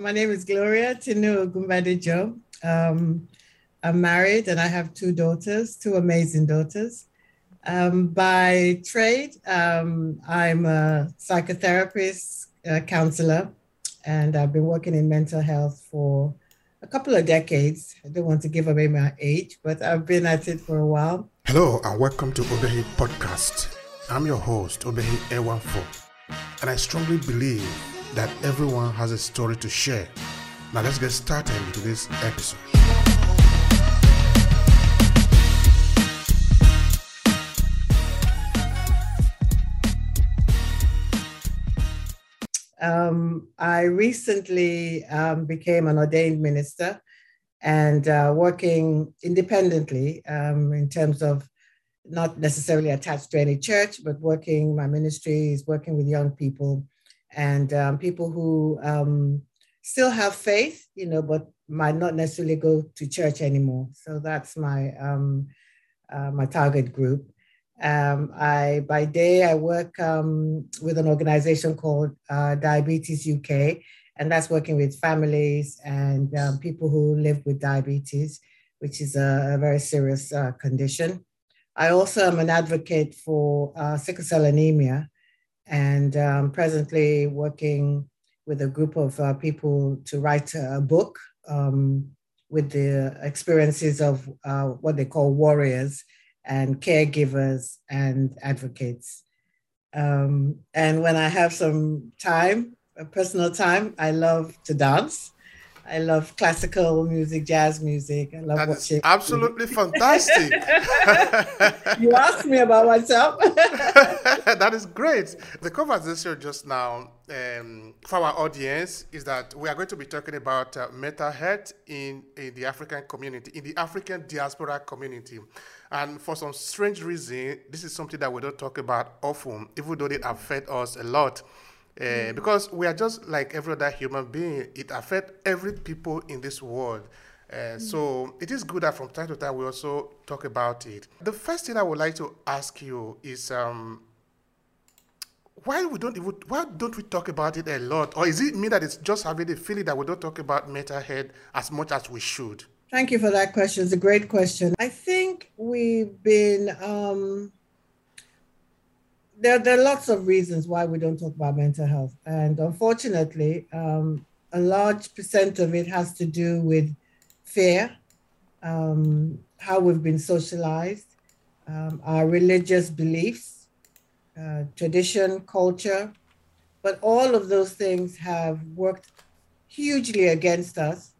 My name is Gloria Tinu Gumbadejo. Um, I'm married and I have two daughters, two amazing daughters. Um, by trade, um, I'm a psychotherapist, a counselor, and I've been working in mental health for a couple of decades. I don't want to give away my age, but I've been at it for a while. Hello and welcome to Obehi Podcast. I'm your host, Obehi Ewanfoh, and I strongly believe that everyone has a story to share. Now let's get started into this episode. Um, I recently um, became an ordained minister and uh, working independently um, in terms of not necessarily attached to any church, but working, my ministry is working with young people and um, people who um, still have faith, you know, but might not necessarily go to church anymore. So that's my um, uh, my target group. Um, I by day I work um, with an organization called uh, Diabetes UK, and that's working with families and um, people who live with diabetes, which is a, a very serious uh, condition. I also am an advocate for uh, sickle cell anemia, and um, presently working with a group of uh, people to write a book um, with the experiences of uh, what they call warriors and caregivers and advocates. Um, and when I have some time, personal time, I love to dance. I love classical music, jazz music. I love that watching. absolutely fantastic. you asked me about myself. that is great. The conversation just now um, for our audience is that we are going to be talking about uh, mental health in, in the African community, in the African diaspora community. And for some strange reason, this is something that we don't talk about often, even though it affects us a lot. Mm. Because we are just like every other human being, it affects every people in this world. Uh. So it is good that from time to time we also talk about it. The first thing I would like to ask you is um, why we don't even, why don't we talk about it a lot, or is it me that it's just having the feeling that we don't talk about mental health as much as we should? Thank you for that question. It's a great question. I think we've been um, there, there are lots of reasons why we don't talk about mental health. And unfortunately, um, a large percent of it has to do with fear, um, how we've been socialized, um, our religious beliefs, uh, tradition, culture. But all of those things have worked hugely against us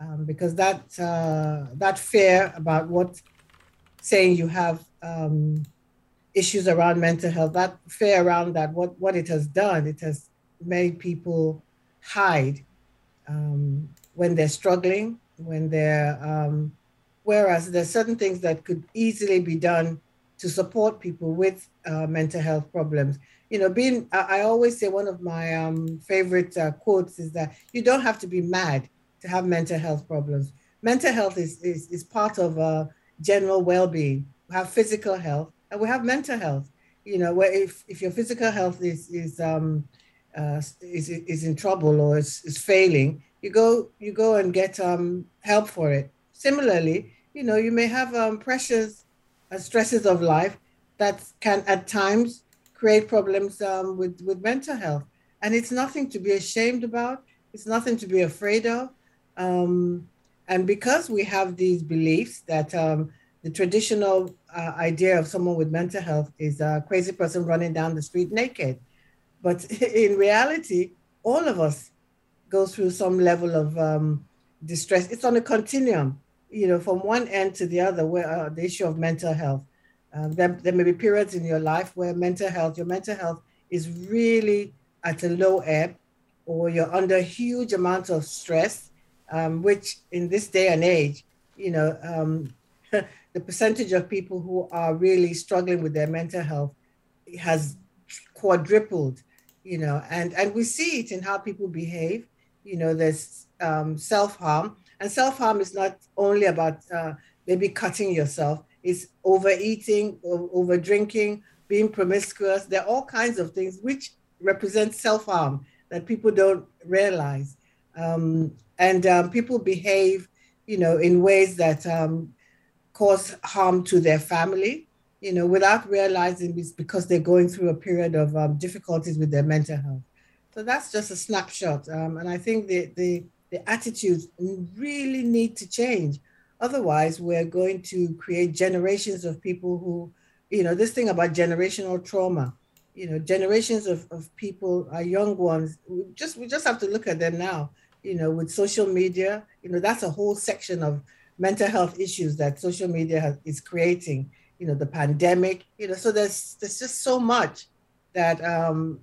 um, because that, uh, that fear about what saying you have um, issues around mental health, that fear around that, what, what it has done, it has made people hide um, when they're struggling, when they're, um, whereas there's certain things that could easily be done to support people with uh, mental health problems. You know, being, I, always say one of my um, favorite uh, quotes is that you don't have to be mad to have mental health problems. Mental health is, is, is part of uh, general well being. We have physical health, and we have mental health. You know, where if, if your physical health is is um uh, is is in trouble or is, is failing, you go you go and get um help for it. Similarly, you know, you may have um, pressures, uh, stresses of life that can at times create problems um, with with mental health, and it's nothing to be ashamed about. It's nothing to be afraid of. Um, and because we have these beliefs that um, the traditional uh, idea of someone with mental health is a crazy person running down the street naked. But in reality, all of us go through some level of um, distress. It's on a continuum, you know, from one end to the other, where uh, the issue of mental health. Um, there, there may be periods in your life where mental health, your mental health is really at a low ebb, or you're under huge amounts of stress, um, which in this day and age, you know, um, the percentage of people who are really struggling with their mental health has quadrupled, you know, and, and we see it in how people behave. You know, there's um, self harm, and self harm is not only about uh, maybe cutting yourself, it's overeating, over drinking, being promiscuous. There are all kinds of things which represent self harm that people don't realize. Um, and um, people behave, you know, in ways that um, cause harm to their family, you know, without realizing it's because they're going through a period of um, difficulties with their mental health. So that's just a snapshot. Um, and I think the, the, the attitudes really need to change. Otherwise, we're going to create generations of people who, you know, this thing about generational trauma, you know, generations of, of people, our young ones, we just we just have to look at them now, you know, with social media, you know, that's a whole section of mental health issues that social media has, is creating, you know, the pandemic, you know, so there's there's just so much that um,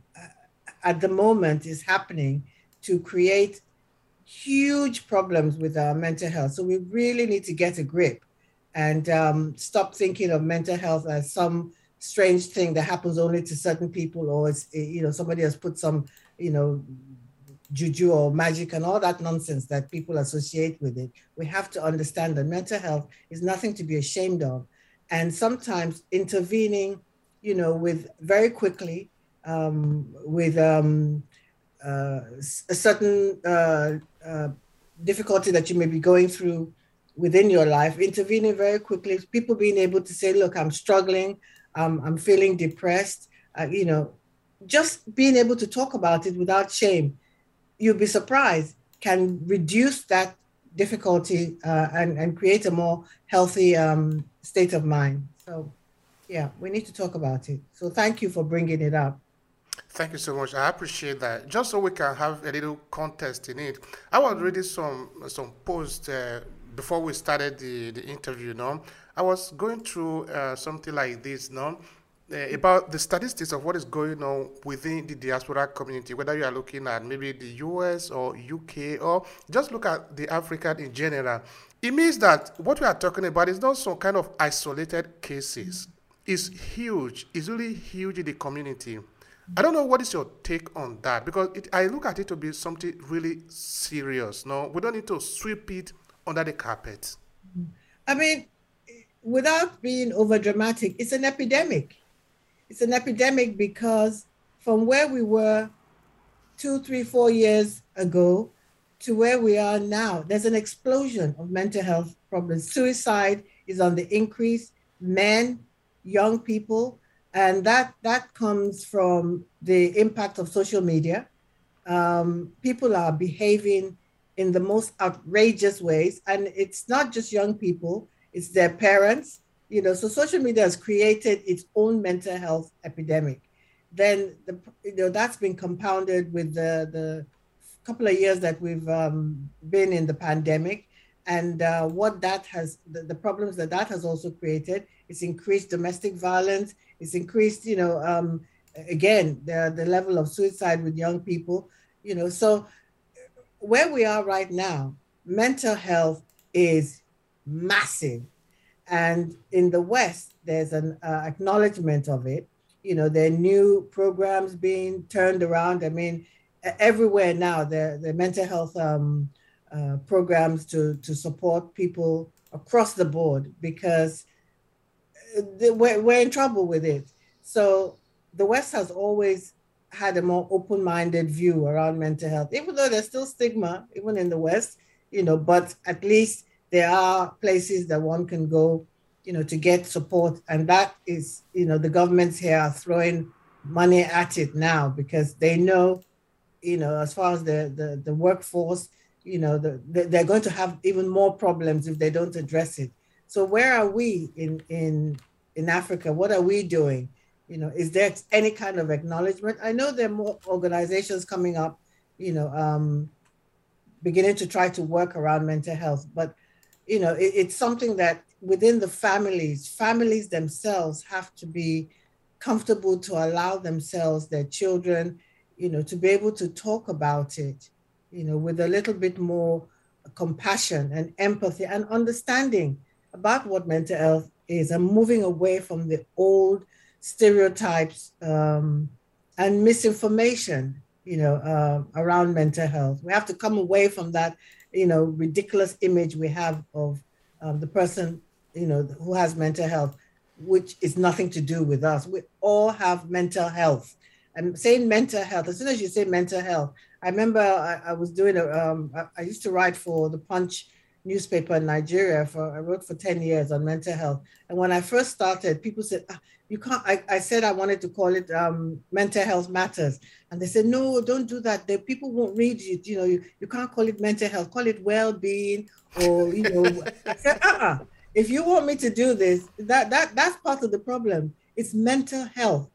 at the moment is happening to create huge problems with our mental health. So we really need to get a grip and um, stop thinking of mental health as some strange thing that happens only to certain people, or it's you know somebody has put some you know juju or magic and all that nonsense that people associate with it. We have to understand that mental health is nothing to be ashamed of, and sometimes intervening, you know, with very quickly um, with um, uh, a certain uh, uh, difficulty that you may be going through within your life, intervening very quickly, people being able to say, look, I'm struggling, um, I'm feeling depressed, uh, you know, just being able to talk about it without shame, you'll be surprised, can reduce that difficulty uh, and, and create a more healthy um, state of mind. So, yeah, we need to talk about it. So, thank you for bringing it up. Thank you so much. I appreciate that. Just so we can have a little contest in it, I was reading some some posts uh, before we started the, the interview. You know, I was going through uh, something like this. You know, uh, about the statistics of what is going on within the diaspora community, whether you are looking at maybe the US or UK or just look at the African in general. It means that what we are talking about is not some kind of isolated cases. It's huge. It's really huge in the community. I don't know what is your take on that because it, I look at it to be something really serious. No, we don't need to sweep it under the carpet. I mean, without being over dramatic, it's an epidemic. It's an epidemic because from where we were two, three, four years ago to where we are now, there's an explosion of mental health problems. Suicide is on the increase. Men, young people, and that that comes from the impact of social media. Um, people are behaving in the most outrageous ways, and it's not just young people; it's their parents. You know, so social media has created its own mental health epidemic. Then the you know that's been compounded with the the couple of years that we've um, been in the pandemic, and uh, what that has the, the problems that that has also created. It's increased domestic violence it's increased, you know, um, again, the, the level of suicide with young people, you know. So where we are right now, mental health is massive. And in the West, there's an uh, acknowledgement of it. You know, there are new programs being turned around. I mean, everywhere now, there, the mental health um, uh, programs to, to support people across the board because we're, we're in trouble with it. So the West has always had a more open-minded view around mental health, even though there's still stigma, even in the West, you know, but at least there are places that one can go, you know, to get support. And that is, you know, the governments here are throwing money at it now because they know, you know, as far as the the, the workforce, you know, the, the, they're going to have even more problems if they don't address it. So where are we in in in Africa? What are we doing? You know, is there any kind of acknowledgement? I know there are more organizations coming up, you know, um, beginning to try to work around mental health, but you know, it, it's something that within the families, families themselves have to be comfortable to allow themselves, their children, you know, to be able to talk about it, you know, with a little bit more compassion and empathy and understanding about what mental health is and moving away from the old stereotypes um, and misinformation, you know, uh, around mental health. We have to come away from that, you know, ridiculous image we have of um, the person, you know, who has mental health, which is nothing to do with us. We all have mental health. And saying mental health, as soon as you say mental health, I remember I, I was doing a, um, I, I used to write for the Punch newspaper in Nigeria for I wrote for 10 years on mental health. And when I first started, people said, ah, you can't, I, I said I wanted to call it um, mental health matters. And they said, no, don't do that. The people won't read it. You know, you, you can't call it mental health, call it well-being or, you know, I said, uh-uh. If you want me to do this, that, that that's part of the problem. It's mental health.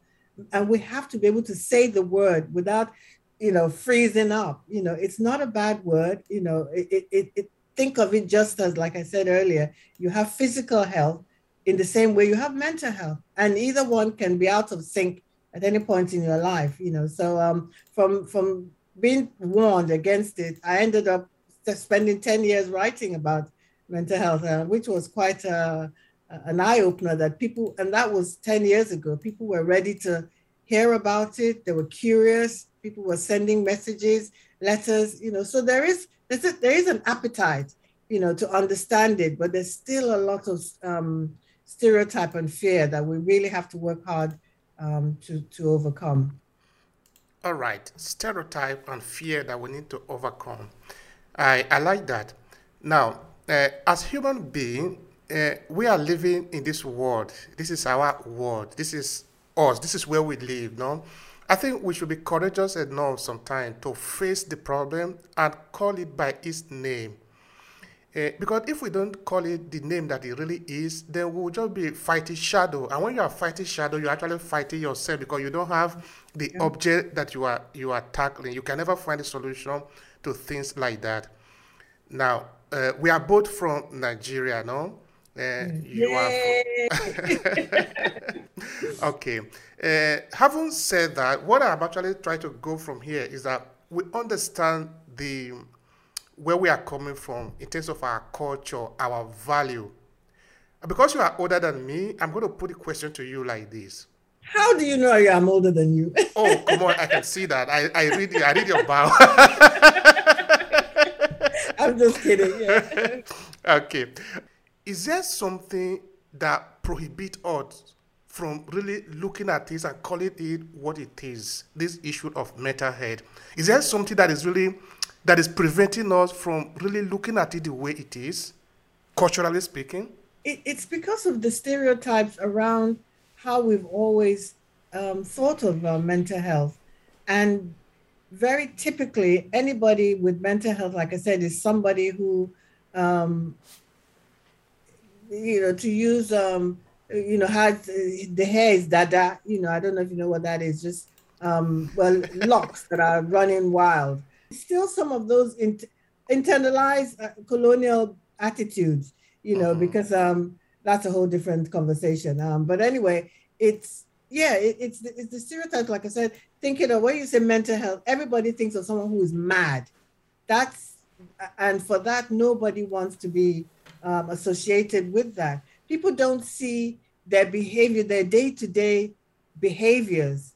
And we have to be able to say the word without, you know, freezing up. You know, it's not a bad word. You know, it, it, it think of it just as, like I said earlier, you have physical health in the same way you have mental health, and either one can be out of sync at any point in your life. You know, so um, from from being warned against it, I ended up spending ten years writing about mental health, uh, which was quite a, an eye opener. That people, and that was ten years ago, people were ready to hear about it. They were curious. People were sending messages, letters. You know, so there is there's a, there is an appetite, you know, to understand it, but there's still a lot of um, stereotype and fear that we really have to work hard um, to to overcome. All right, stereotype and fear that we need to overcome. I I like that. Now, uh, as human being, uh, we are living in this world. This is our world. This is us. This is where we live. No I think we should be courageous enough sometimes to face the problem and call it by its name. Uh, because if we don't call it the name that it really is, then we'll just be fighting shadow. And when you are fighting shadow, you're actually fighting yourself because you don't have the yeah. object that you are you are tackling. You can never find a solution to things like that. Now, uh, we are both from Nigeria, no? Uh, you Yay! are okay. Uh, having said that, what I'm actually trying to go from here is that we understand the where we are coming from in terms of our culture, our value. Because you are older than me, I'm going to put a question to you like this. How do you know I'm older than you? oh, come on! I can see that. I, I read I read your bow. I'm just kidding. Yeah. okay is there something that prohibits us from really looking at this and calling it what it is, this issue of mental health? Is there something that is really that is preventing us from really looking at it the way it is, culturally speaking? It, it's because of the stereotypes around how we've always um, thought of uh, mental health. And very typically, anybody with mental health, like I said, is somebody who um, you know, to use, um, you know, how the hair is dada, you know, I don't know if you know what that is, just, um, well, locks that are running wild. Still some of those int- internalized uh, colonial attitudes, you know, mm-hmm. because um, that's a whole different conversation. Um, but anyway, it's, yeah, it, it's, the, it's the stereotype, like I said, thinking of when you say mental health, everybody thinks of someone who is mad. That's, and for that, nobody wants to be um, associated with that. People don't see their behavior, their day to day behaviors,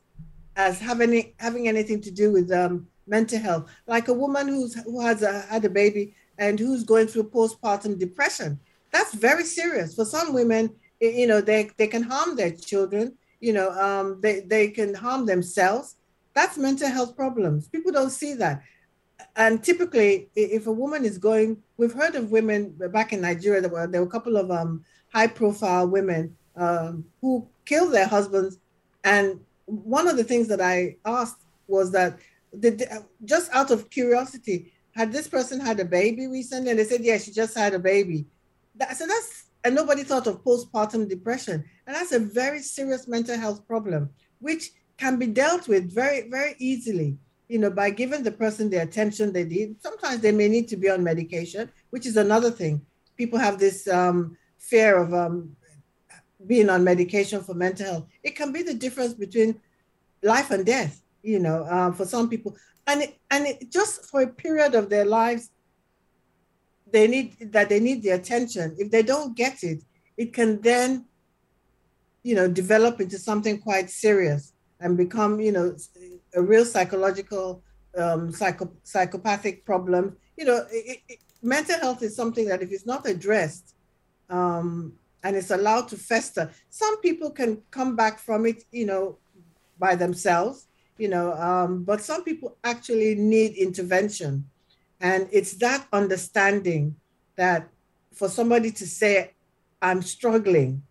as having having anything to do with um, mental health. Like a woman who's who has a, had a baby and who's going through postpartum depression. That's very serious. For some women, you know, they, they can harm their children. You know, um, they they can harm themselves. That's mental health problems. People don't see that and typically, if a woman is going, we've heard of women back in Nigeria. There were there were a couple of um, high-profile women um, who killed their husbands, and one of the things that I asked was that, the, just out of curiosity, had this person had a baby recently? And they said, yeah, she just had a baby. That, so that's and nobody thought of postpartum depression, and that's a very serious mental health problem, which can be dealt with very very easily you know, by giving the person the attention they need. Sometimes they may need to be on medication, which is another thing. People have this um, fear of um, being on medication for mental health. It can be the difference between life and death, you know, um, for some people. And it, and it, just for a period of their lives, they need that they need the attention. If they don't get it, it can then, you know, develop into something quite serious and become, you know, a real psychological, um, psycho, psychopathic problem. You know, it, it, mental health is something that if it's not addressed um, and it's allowed to fester, some people can come back from it, you know, by themselves. You know, um, but some people actually need intervention. And it's that understanding that for somebody to say, I'm struggling,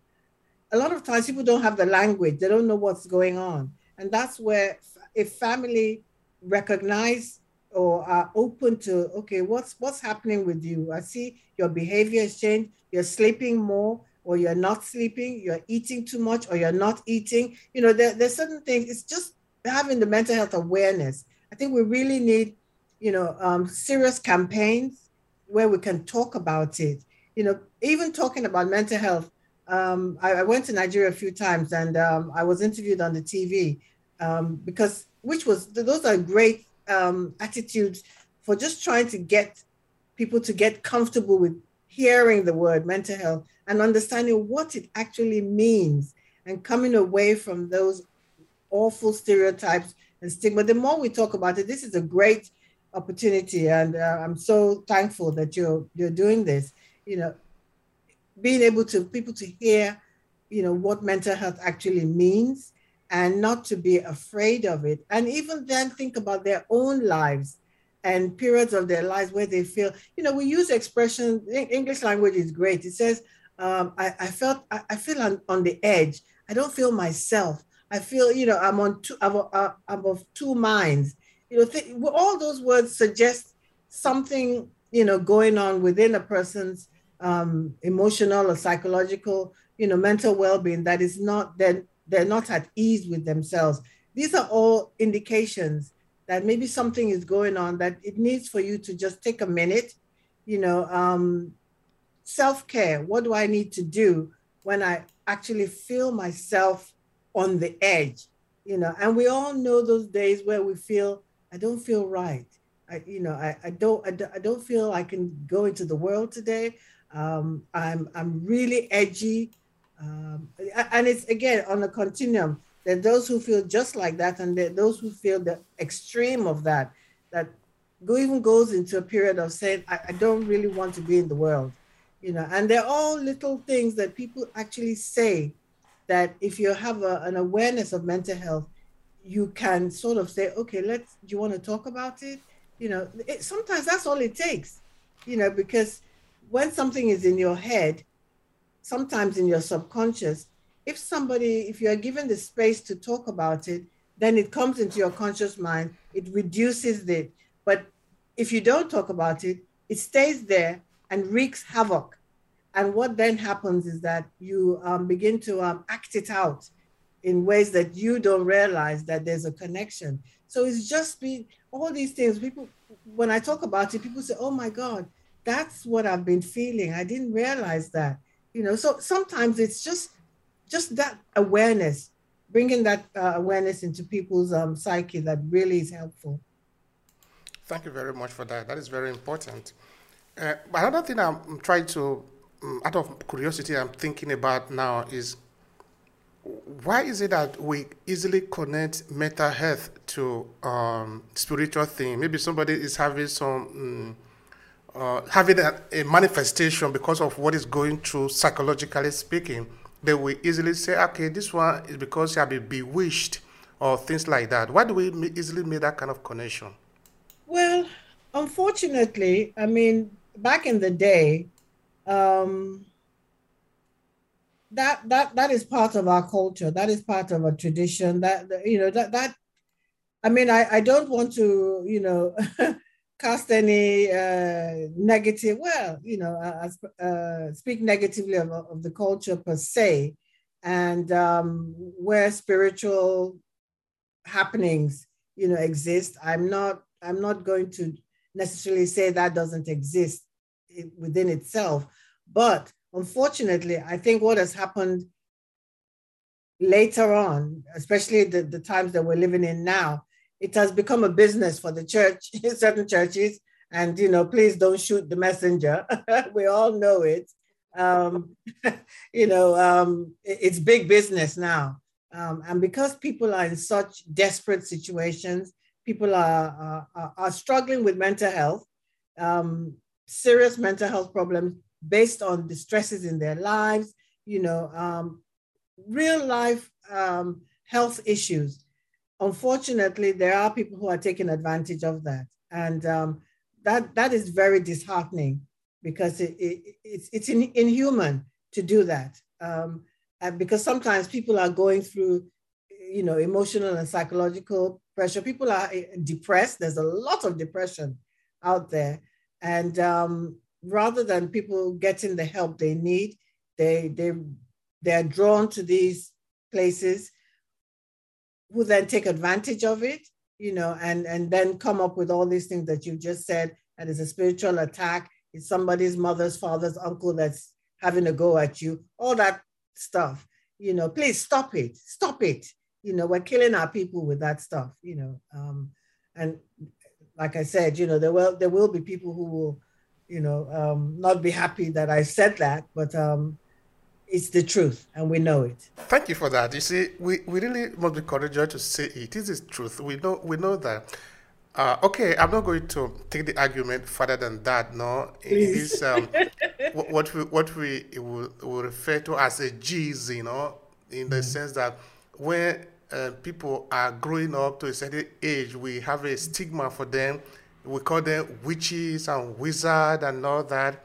a lot of times people don't have the language, they don't know what's going on. And that's where if family recognize or are open to, okay, what's what's happening with you? I see your behavior has changed, you're sleeping more, or you're not sleeping, you're eating too much, or you're not eating. You know, there, there's certain things, it's just having the mental health awareness. I think we really need, you know, um, serious campaigns where we can talk about it. You know, even talking about mental health. Um, I, I, went to Nigeria a few times and um, I was interviewed on the TV um, because, which was, those are great um, attitudes for just trying to get people to get comfortable with hearing the word mental health and understanding what it actually means and coming away from those awful stereotypes and stigma. The more we talk about it, this is a great opportunity, and uh, I'm so thankful that you're you're doing this. You know, being able to people to hear, you know, what mental health actually means, and not to be afraid of it, and even then think about their own lives and periods of their lives where they feel. You know, we use expression. English language is great. It says, um, I, "I felt I, I feel on, on the edge. I don't feel myself." I feel, you know, I'm on two, I'm, uh, I'm of two minds. You know, th- all those words suggest something, you know, going on within a person's um, emotional or psychological, you know, mental well-being that is not that they're not at ease with themselves. These are all indications that maybe something is going on that it needs for you to just take a minute, you know, um, self-care. What do I need to do when I actually feel myself on the edge, you know, and we all know those days where we feel, I don't feel right. I, you know, I, I don't, I, I don't feel I can go into the world today. Um, I'm, I'm really edgy. Um, and it's again on a continuum. Are those who feel just like that, and those who feel the extreme of that, that go even goes into a period of saying, I, I don't really want to be in the world, you know. And they're all little things that people actually say that if you have a, an awareness of mental health, you can sort of say, okay, let's, do you want to talk about it? You know, it, sometimes that's all it takes, you know, because when something is in your head, sometimes in your subconscious, if somebody, if you are given the space to talk about it, then it comes into your conscious mind, it reduces it. But if you don't talk about it, it stays there and wreaks havoc and what then happens is that you um, begin to um, act it out in ways that you don't realize that there's a connection. So it's just been all these things. People, when I talk about it, people say, "Oh my God, that's what I've been feeling. I didn't realize that." You know, so sometimes it's just just that awareness, bringing that uh, awareness into people's um, psyche that really is helpful. Thank you very much for that. That is very important. Uh, another thing I'm trying to out of curiosity I'm thinking about now is why is it that we easily connect mental health to um, spiritual thing? Maybe somebody is having some um, uh, having a, a, manifestation because of what is going through psychologically speaking. They will easily say, okay, this one is because you have been bewitched or things like that. Why do we easily make that kind of connection? Well, unfortunately, I mean, back in the day, um, that that that is part of our culture. That is part of a tradition. That you know that that. I mean, I I don't want to you know. cast any uh, negative, well, you know, uh, uh, speak negatively of, of the culture per se, and um, where spiritual happenings, you know, exist. I'm not, I'm not going to necessarily say that doesn't exist within itself, but unfortunately, I think what has happened later on, especially the, the times that we're living in now, it has become a business for the church, certain churches. And, you know, please don't shoot the messenger. we all know it. Um, you know, um, it's big business now. Um, and because people are in such desperate situations, people are, are, are struggling with mental health, um, serious mental health problems, based on the stresses in their lives, you know, um, real life um, health issues. unfortunately, there are people who are taking advantage of that. And um, that, that is very disheartening because it, it, it's, it's in, inhuman to do that. Um, because sometimes people are going through, you know, emotional and psychological pressure. People are eh, depressed. There's a lot of depression out there. And um, rather than people getting the help they need, they, they, they're drawn to these places who then take advantage of it, you know, and, and then come up with all these things that you just said, and it's a spiritual attack. It's somebody's mother's, father's, uncle that's having a go at you, all that stuff. You know, please stop it. Stop it. You know, we're killing our people with that stuff, you know. Um, and like I said, you know, there will there will be people who will, you know, um, not be happy that I said that, but um, it's the truth and we know it. Thank you for that. You see, we, we really must be courageous to say it. It is the truth. We know we know that. Uh, okay, I'm not going to take the argument further than that. No, Please. it is um, what we what we will, will, refer to as a G's, you know, in the mm. sense that when uh, people are growing up to a certain age, we have a stigma for them. We call them witches and wizard and all that.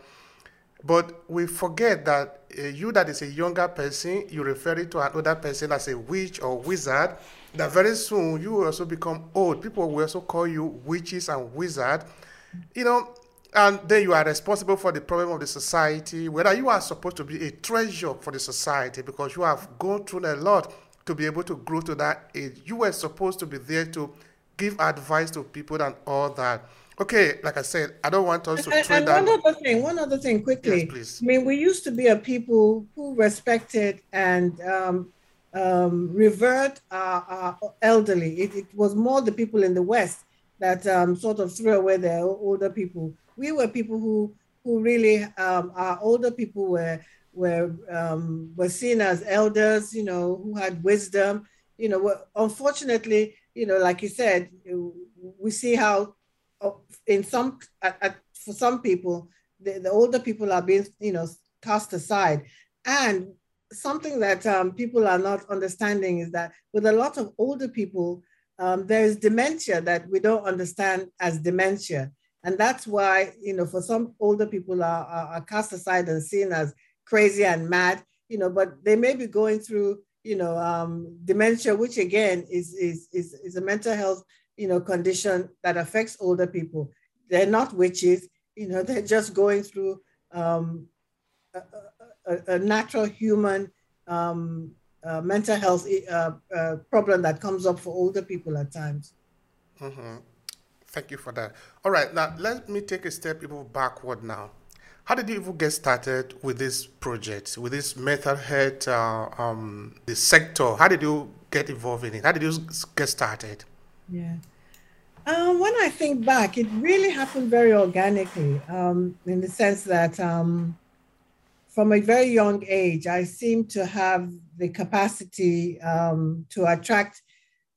But we forget that uh, you that is a younger person, you refer it to another person as a witch or wizard, that very soon you will also become old. People will also call you witches and wizard. You know, and then you are responsible for the problem of the society, whether you are supposed to be a treasure for the society because you have gone through a lot to be able to grow to that age. You were supposed to be there to give advice to people and all that. Okay, like I said, I don't want us to and, and one other thing, one other thing, quickly. Yes, please. I mean, we used to be a people who respected and um, um, revered our, our elderly. It, it, was more the people in the West that um, sort of threw away their older people. We were people who who really um, our older people were were um, were seen as elders, you know, who had wisdom. You know, unfortunately, you know, like you said, we see how in some at, at, for some people the, the, older people are being you know cast aside and something that um, people are not understanding is that with a lot of older people um, there is dementia that we don't understand as dementia and that's why you know for some older people are, are, are cast aside and seen as crazy and mad you know but they may be going through you know um, dementia which again is, is is is a mental health you know, condition that affects older people. They're not witches, you know, they're just going through um, a, a, a, natural human um, uh, mental health uh, uh, problem that comes up for older people at times. Mm-hmm. Thank you for that. All right, now let me take a step even backward now. How did you even get started with this project, with this mental health, uh, um, the sector? How did you get involved in it? How did you get started? Yeah. Um, when I think back, it really happened very organically um, in the sense that um, from a very young age, I seemed to have the capacity um, to attract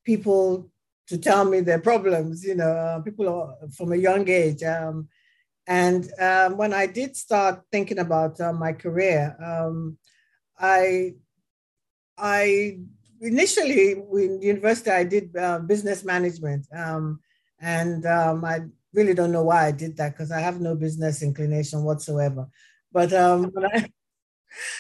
people to tell me their problems, you know, uh, people from a young age. Um, and um, when I did start thinking about uh, my career, I I initially in university I did uh, business management, um, and um, I really don't know why I did that because I have no business inclination whatsoever. But um, I,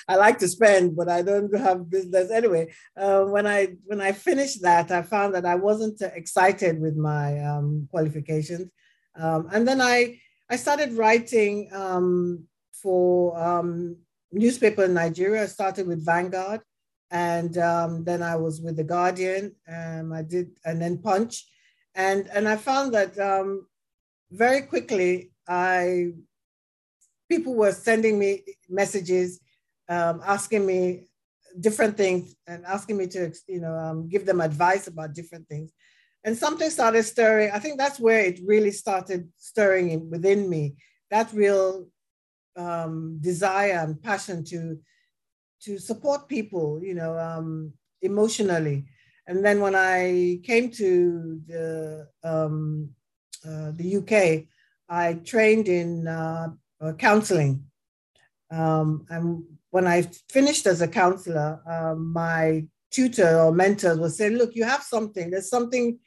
I like to spend, but I don't have business anyway. Uh, when I when I finished that, I found that I wasn't excited with my um, qualifications, um, and then I I started writing um, for um, newspaper in Nigeria. I started with Vanguard and um, then I was with the Guardian. Um, I did, and then Punch, and and I found that um, very quickly I people were sending me messages, um, asking me different things and asking me to you know give them advice about different things, and something started stirring. I think that's where it really started stirring in, within me. That real um, desire and passion to to support people, you know, um, emotionally. And then when I came to the um, uh, the UK, I trained in uh, uh, counseling. Um, and when I finished as a counselor, um, my tutor or mentors will say, look, you have something, there's something,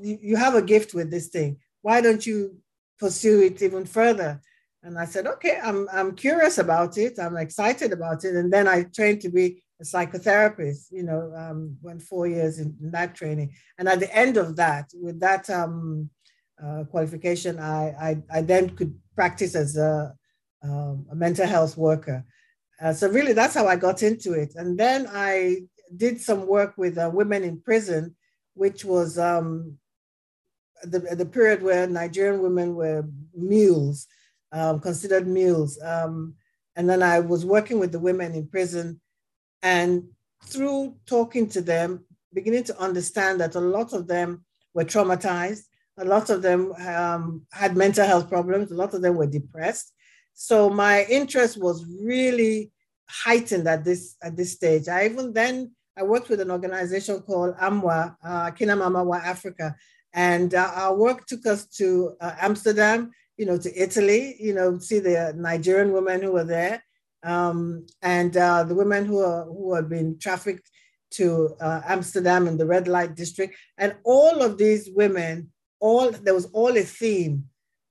you have a gift with this thing. Why don't you pursue it even further? And I said, okay, I'm, I'm curious about it. I'm excited about it. And then I trained to be a psychotherapist, you know, um, went four years in, in, that training. And at the end of that, with that um, uh, qualification, I, I, I, then could practice as a, um, a mental health worker. Uh, so really, that's how I got into it. And then I did some work with uh, women in prison, which was um, the, the period where Nigerian women were mules, um, considered mules. Um, and then I was working with the women in prison and through talking to them, beginning to understand that a lot of them were traumatized, a lot of them um, had mental health problems, a lot of them were depressed. So my interest was really heightened at this at this stage. I even then I worked with an organization called AMWA, uh, Akina Mama wa Afrika, and uh, our work took us to uh, Amsterdam, you know, to Italy, you know, see the Nigerian women who were there, um, and uh, the women who are, who have been trafficked to uh, Amsterdam in the red light district, and all of these women, all there was all a theme.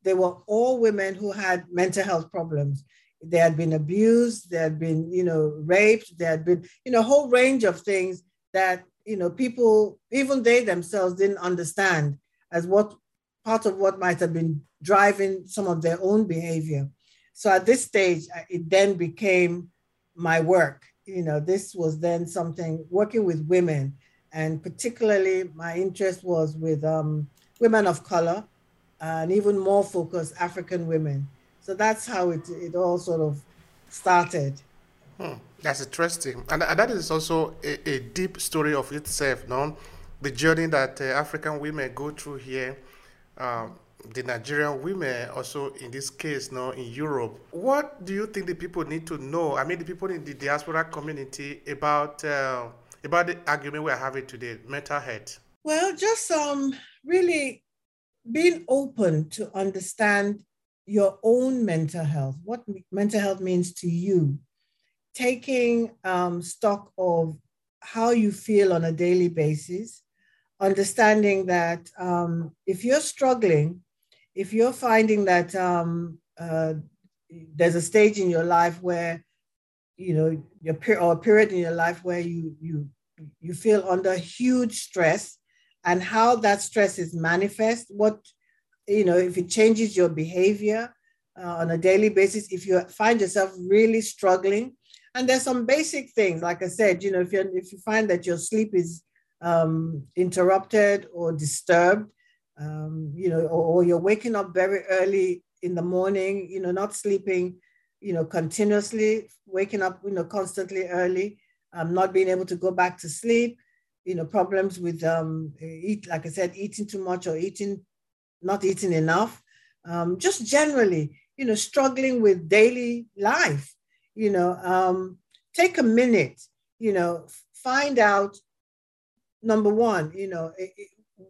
They were all women who had mental health problems. They had been abused, they had been, you know, raped, they had been, you know, a whole range of things that, you know, people, even they themselves didn't understand as what part of what might have been driving some of their own behavior. So at this stage, it then became my work. You know, this was then something working with women, and particularly my interest was with um, women of color, and even more focused African women. So that's how it, it all sort of started. Hmm, that's interesting. And, and that is also a, a, deep story of itself, no? The journey that uh, African women go through here. Um, the Nigerian women also in this case now in Europe. What do you think the people need to know? I mean, the people in the diaspora community about uh, about the argument we're having today, mental health. Well, just um, really being open to understand your own mental health, what mental health means to you, taking um, stock of how you feel on a daily basis, understanding that um, if you're struggling, if you're finding that um, uh, there's a stage in your life where you know your per- or a period in your life where you you you feel under huge stress and how that stress is manifest what you know if it changes your behavior uh, on a daily basis if you find yourself really struggling and there's some basic things like i said you know if you if you find that your sleep is um, interrupted or disturbed um, you know, or, or, you're waking up very early in the morning, you know, not sleeping, you know, continuously, waking up, you know, constantly early, um, not being able to go back to sleep, you know, problems with, um, eat, like I said, eating too much or eating, not eating enough, um, just generally, you know, struggling with daily life, you know, um, take a minute, you know, find out, number one, you know,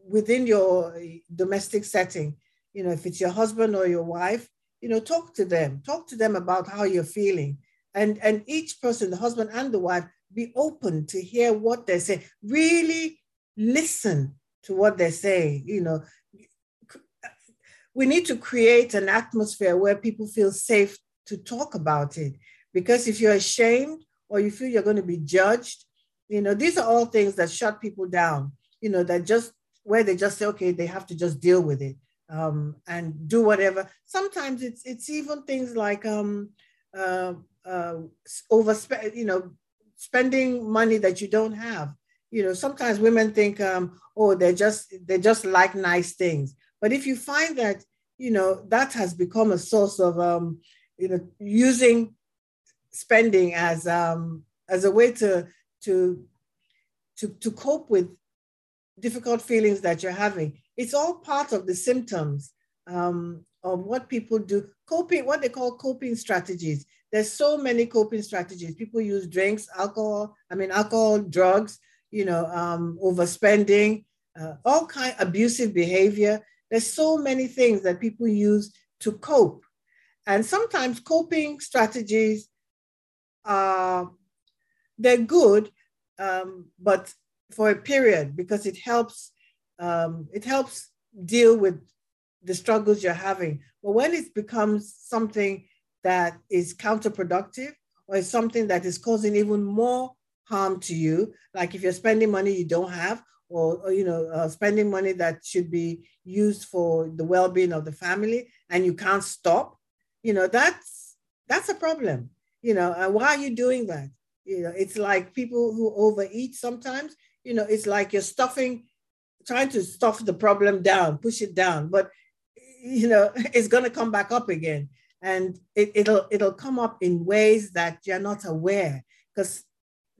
within your domestic setting, you know, if it's your husband or your wife, you know, talk to them, talk to them about how you're feeling. And, and each person, the husband and the wife, be open to hear what they say. Really listen to what they say. You know, we need to create an atmosphere where people feel safe to talk about it. Because if you're ashamed or you feel you're going to be judged, you know, these are all things that shut people down, you know, that just where they just say, okay, they have to just deal with it um, and do whatever. Sometimes it's it's even things like um, uh, uh, overspend, you know, spending money that you don't have. You know, sometimes women think, um, oh, they're just they just like nice things. But if you find that, you know, that has become a source of, um, you know, using spending as um, as a way to to to to cope with difficult feelings that you're having. It's all part of the symptoms um, of what people do, coping, what they call coping strategies. There's so many coping strategies. People use drinks, alcohol, I mean, alcohol, drugs, you know, um, overspending, uh, all kind abusive behavior. There's so many things that people use to cope. And sometimes coping strategies are, they're good, um, but for a period because it helps um, it helps deal with the struggles you're having. But when it becomes something that is counterproductive or is something that is causing even more harm to you, like if you're spending money you don't have, or, or you know, uh, spending money that should be used for the well-being of the family, and you can't stop, you know, that's that's a problem. You know, and why are you doing that? You know, it's like people who overeat sometimes. You know, it's like you're stuffing, trying to stuff the problem down, push it down, but you know, it's going to come back up again, and it, it'll it'll come up in ways that you're not aware because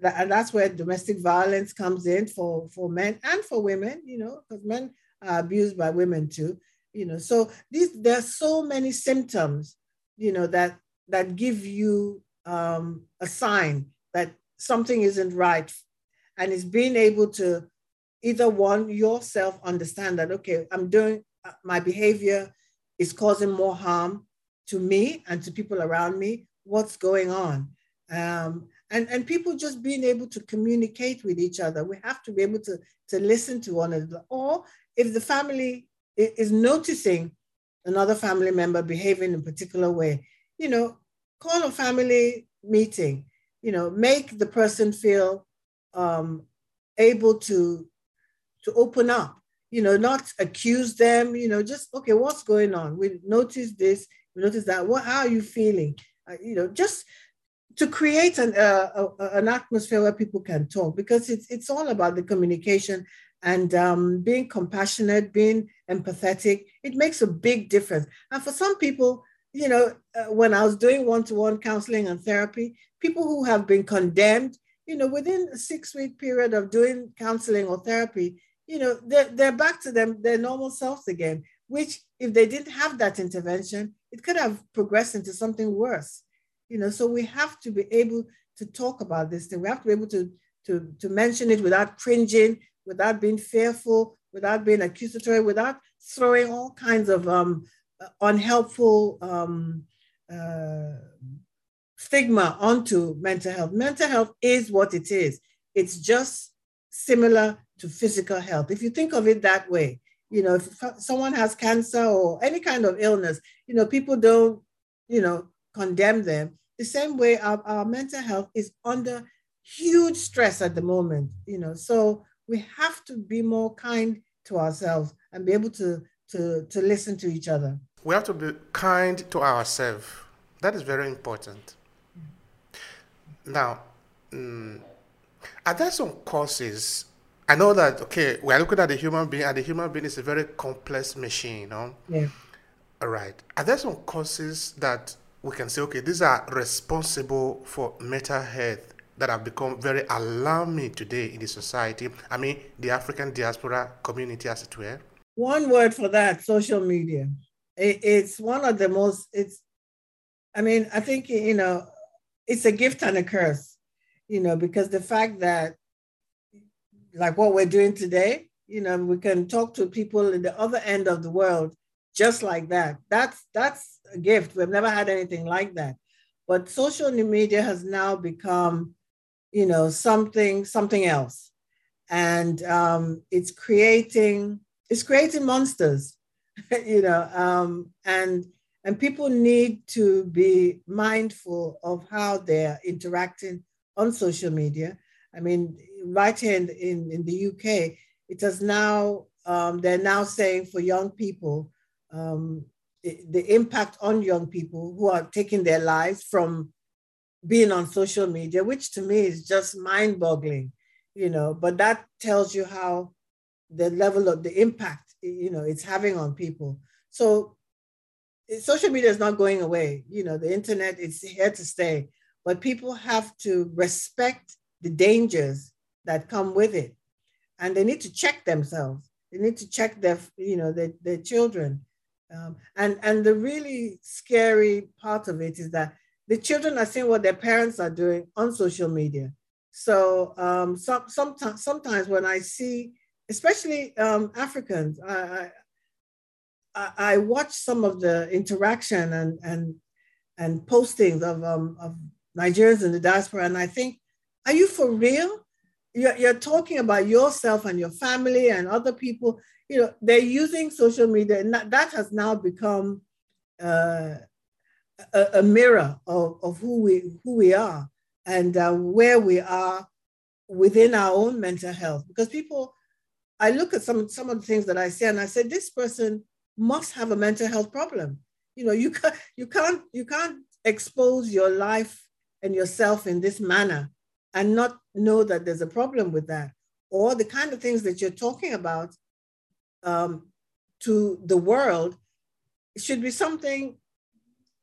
and that's where domestic violence comes in for for men and for women. You know, because men are abused by women too. You know, so these there are so many symptoms. You know that that give you um, a sign that something isn't right and it's being able to either one yourself understand that okay i'm doing uh, my behavior is causing more harm to me and to people around me what's going on um, and and people just being able to communicate with each other. We have to be able to to listen to one another. Or if the family is noticing another family member behaving in a particular way you know call a family meeting you know make the person feel um, able to to open up you know not accuse them you know just okay what's going on? We noticed this we noticed that. What how are you feeling? Uh, you know just to create an uh, a, an atmosphere where people can talk because it's it's all about the communication and um, being compassionate being empathetic it makes a big difference and for some people you know, uh, when I was doing one to one counseling and therapy, people who have been condemned, you know, within a six week period of doing counseling or therapy, you know, they're, they're back to them, their normal selves again, which if they didn't have that intervention, it could have progressed into something worse. You know, so we have to be able to talk about this thing. We have to be able to, to, to mention it without cringing, without being fearful, without being accusatory, without throwing all kinds of um, unhelpful um, uh, stigma onto mental health. Mental health is what it is. It's just similar to physical health. If you think of it that way, you know, if someone has cancer or any kind of illness, you know, people don't, you know, condemn them. The same way our, our mental health is under huge stress at the moment, you know. So we have to be more kind to ourselves and be able to to, to listen to each other. We have to be kind to ourselves. That is very important. Now, um, are there some causes? I know that, okay, we're looking at the human being, and the human being is a very complex machine, you know? Yeah. All right. Are there some causes that we can say, okay, these are responsible for mental health that have become very alarming today in the society? I mean, the African diaspora community, as it were? one word for that social media it, it's one of the most it's i mean i think you know it's a gift and a curse you know because the fact that like what we're doing today you know we can talk to people in the other end of the world just like that. That's that's a gift. We've never had anything like that. But social media has now become you know something something else. And um, it's creating it's creating monsters, you know, um, and and people need to be mindful of how they're interacting on social media. I mean, right here in, in, in the UK, it has now, um, they're now saying for young people, um, the, impact on young people who are taking their lives from being on social media, which to me is just mind boggling, you know, but that tells you how the level of the impact you know it's having on people. So social media is not going away you know the internet is here to stay but people have to respect the dangers that come with it. And they need to check themselves. They need to check their you know their, their children um, and and the really scary part of it is that the children are seeing what their parents are doing on social media so um, some, sometimes sometimes when i see especially um, Africans. I, I, I watch some of the interaction and and and postings of um, of Nigerians in the diaspora, and I think, are you for real? you're, you're talking about yourself and your family and other people. You know, they're using social media, and that, has now become uh, a, a, mirror of, of who we who we are and uh, where we are within our own mental health. Because people, I look at some some of the things that I say, and I say this person must have a mental health problem. You know, you can't you can't you can't expose your life and yourself in this manner and not know that there's a problem with that or the kind of things that you're talking about um, to the world should be something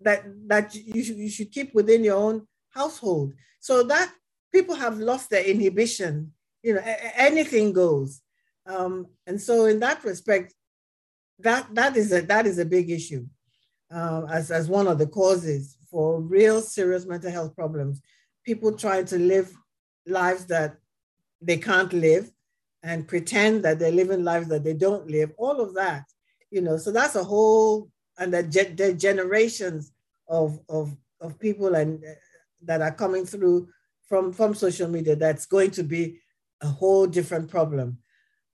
that that you should, you should keep within your own household. So that people have lost their inhibition you know anything goes. Um, and so in that respect that that is a that is a big issue uh, as as one of the causes for real serious mental health problems. People trying to live lives that they can't live and pretend that they're living lives that they don't live, all of that, you know, so that's a whole, and the, ge- the generations of, of, of people and uh, that are coming through from, from social media, that's going to be a whole different problem.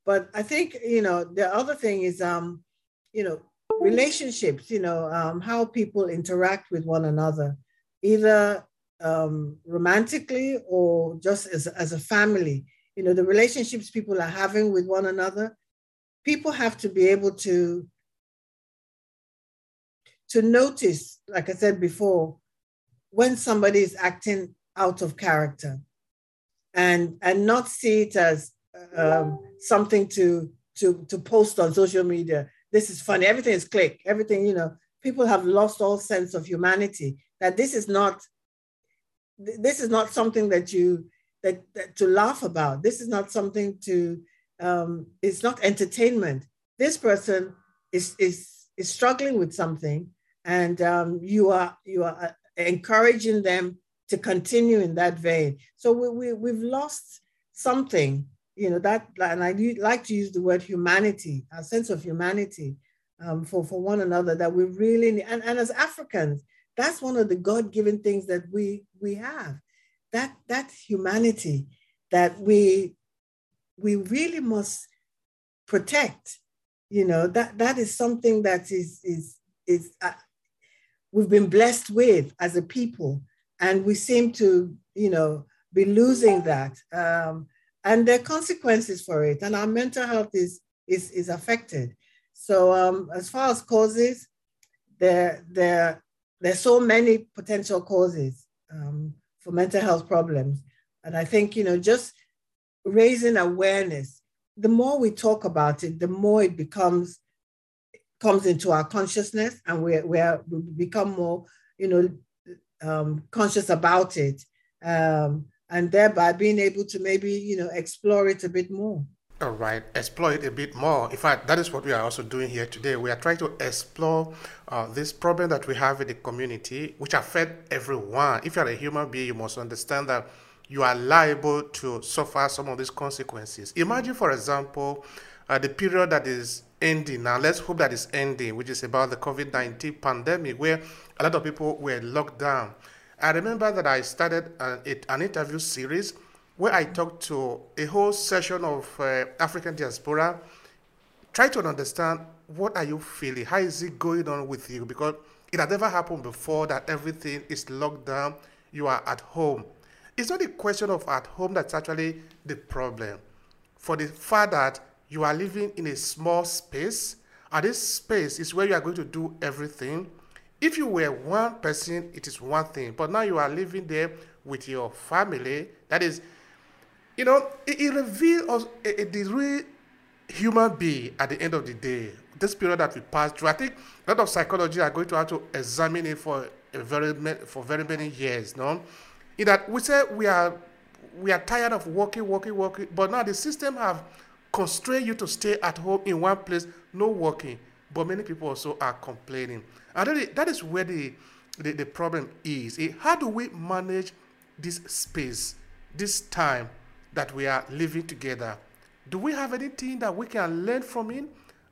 But I think, you know, the other thing is, um, you know, relationships, you know, um, how people interact with one another, either um, romantically or just as, as a family. You know, the relationships people are having with one another, people have to be able to to notice, like I said before, when somebody is acting out of character and and not see it as um, something to to to post on social media. This is funny. Everything is click. Everything, you know, people have lost all sense of humanity. That this is not this is not something that you that, that to laugh about. This is not something to. Um, it's not entertainment. This person is is is struggling with something, and um, you are you are uh, encouraging them to continue in that vein. So we, we we've lost something, you know that, and I like to use the word humanity, a sense of humanity um, for for one another that we really need. And, and as Africans, that's one of the god-given things that we we have that that humanity that we we really must protect you know that that is something that is is is uh, we've been blessed with as a people and we seem to you know be losing that um, and there are consequences for it and our mental health is is is affected. So um, as far as causes there there there's so many potential causes um, for mental health problems. And I think, you know, just raising awareness, the more we talk about it, the more it becomes, comes into our consciousness and we're we become more, you know, um, conscious about it. Um, and thereby being able to maybe, you know, explore it a bit more. All right, explore it a bit more. In fact, that is what we are also doing here today. We are trying to explore uh, this problem that we have in the community, which affect everyone. If you are a human being, you must understand that you are liable to suffer some of these consequences. Imagine, for example, uh, the period that is ending now. Let's hope that is ending, which is about the COVID 19 pandemic, where a lot of people were locked down. I remember that I started an, an interview series where I talked to a whole session of uh, African diaspora, try to understand what are you feeling, how is it going on with you, because it had never happened before that everything is locked down, you are at home. It's not a question of at home that's actually the problem. For the fact that you are living in a small space, and this space is where you are going to do everything. If you were one person, it is one thing, but now you are living there with your family. That is, you know, it, it reveals the real human being at the end of the day. This period that we passed through, I think a lot of psychology are going to have to examine it for a very for very many years. No, in that we say we are we are tired of working, working, working, but now the system have constrained you to stay at home in one place, no working. But many people also are complaining, and that is where the the, the problem is. How do we manage this space, this time? That we are living together. Do we have anything that we can learn from it?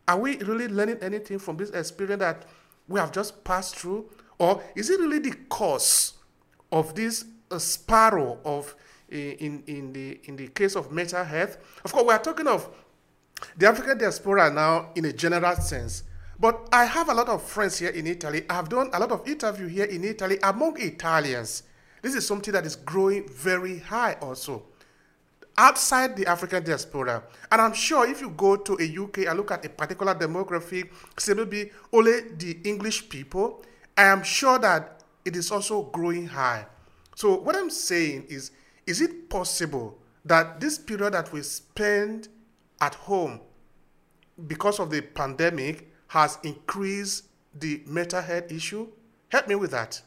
Are we really learning anything from this experience that we have just passed through? Or is it really the cause of this uh, spiral of in, in, the, in the case of mental health. Of course, we are talking of the African diaspora now in a general sense. But I have a lot of friends here in Italy. I've done a lot of interview here in Italy among Italians. This is something that is growing very high also outside the African diaspora. And I'm sure if you go to a UK and look at a particular demography, say maybe only the English people, I am sure that it is also growing high. So what I'm saying is, is it possible that this period that we spend at home because of the pandemic has increased the mental health issue? Help me with that.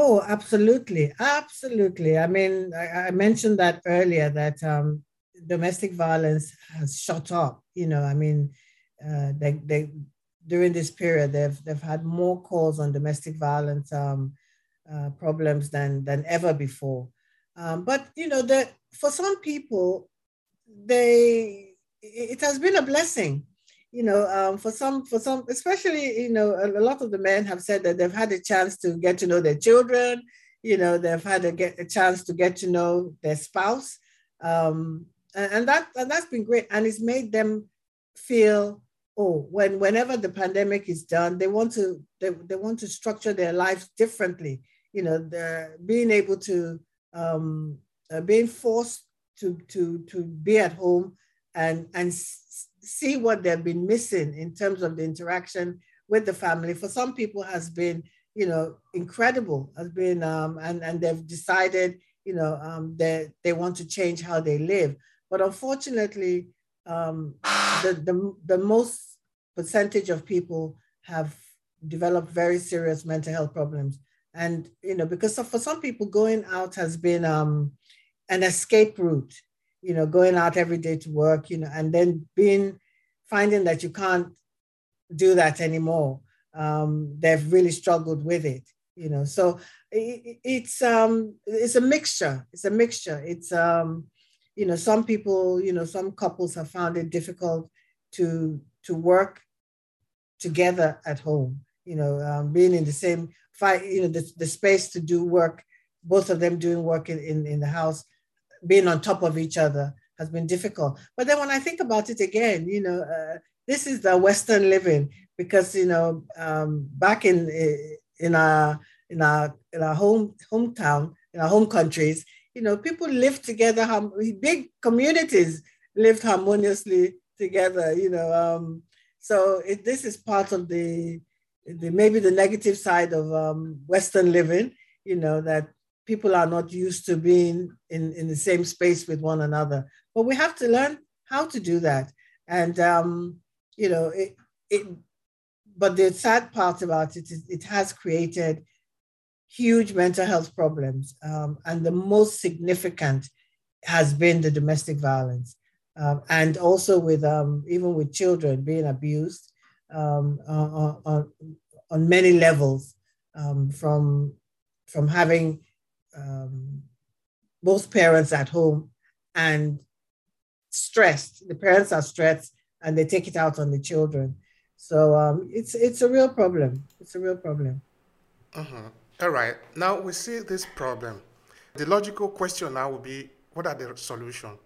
Oh, absolutely. Absolutely. I mean, I, I mentioned that earlier that um, domestic violence has shot up. You know, I mean, uh, they, they, during this period, they've, they've had more calls on domestic violence um, uh, problems than, than ever before. Um, but, you know, that for some people, they, it has been a blessing you know, um, for some, for some, especially, you know, a, a, lot of the men have said that they've had a chance to get to know their children. You know, they've had a, get, a chance to get to know their spouse, um, and, and that and that's been great, and it's made them feel, oh, when whenever the pandemic is done, they want to they, they want to structure their lives differently. You know, they're being able to um, uh, being forced to to to be at home and and see what they've been missing in terms of the interaction with the family. For some people has been you know incredible has been um, and and they've decided you know um, that they want to change how they live. But unfortunately um, the, the the most percentage of people have developed very serious mental health problems. And you know because for some people going out has been um, an escape route you know, going out every day to work, you know, and then being finding that you can't do that anymore. Um, they've really struggled with it, you know. So it, it's um it's a mixture. It's a mixture. It's um, you know, some people, you know, some couples have found it difficult to to work together at home. You know, um, being in the same fight, you know, the, the space to do work, both of them doing work in, in, in the house being on top of each other has been difficult. But then when I think about it again, you know, uh, this is the Western living because you know um, back in in our in our in our home hometown in our home countries, you know, people lived together. Big communities lived harmoniously together. You know, um, so it, this is part of the, the maybe the negative side of um, Western living. You know that people are not used to being in, in the same space with one another. But we have to learn how to do that. And, um, you know, it, it, but the sad part about it is it has created huge mental health problems. Um, and the most significant has been the domestic violence. Um, and also with um, even with children being abused um, on, on, on many levels, um, from from having um, both parents at home and stressed. The parents are stressed and they take it out on the children. So um, it's it's a real problem. It's a real problem. Uh-huh. All right. Now we see this problem. The logical question now will be, what are the solutions?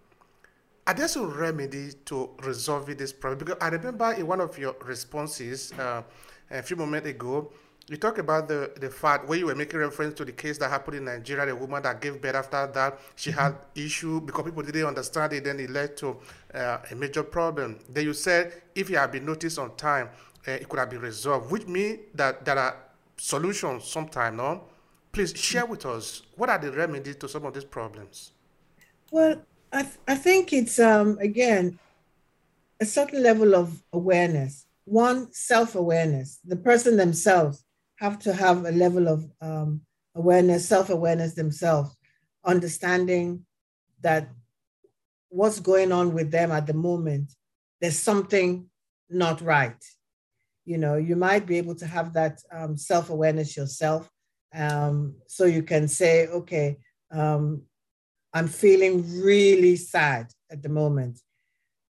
Are there some remedy to resolve this problem? Because I remember in one of your responses uh, a few moments ago, you talk about the, the fact where you were making reference to the case that happened in Nigeria, the woman that gave birth after that, she mm-hmm. had issue because people didn't understand it, then it led to uh, a major problem. Then you said if it had been noticed on time, uh, it could have been resolved, which means that there are solutions sometime, no? Please share with us what are the remedies to some of these problems? Well, I, th- I think it's, um, again, a certain level of awareness. One, self awareness, the person themselves have to have a level of um, awareness, self awareness themselves, understanding that what's going on with them at the moment, there's something not right. You know, you might be able to have that um, self awareness yourself. Um, so you can say, okay, um, I'm feeling really sad at the moment.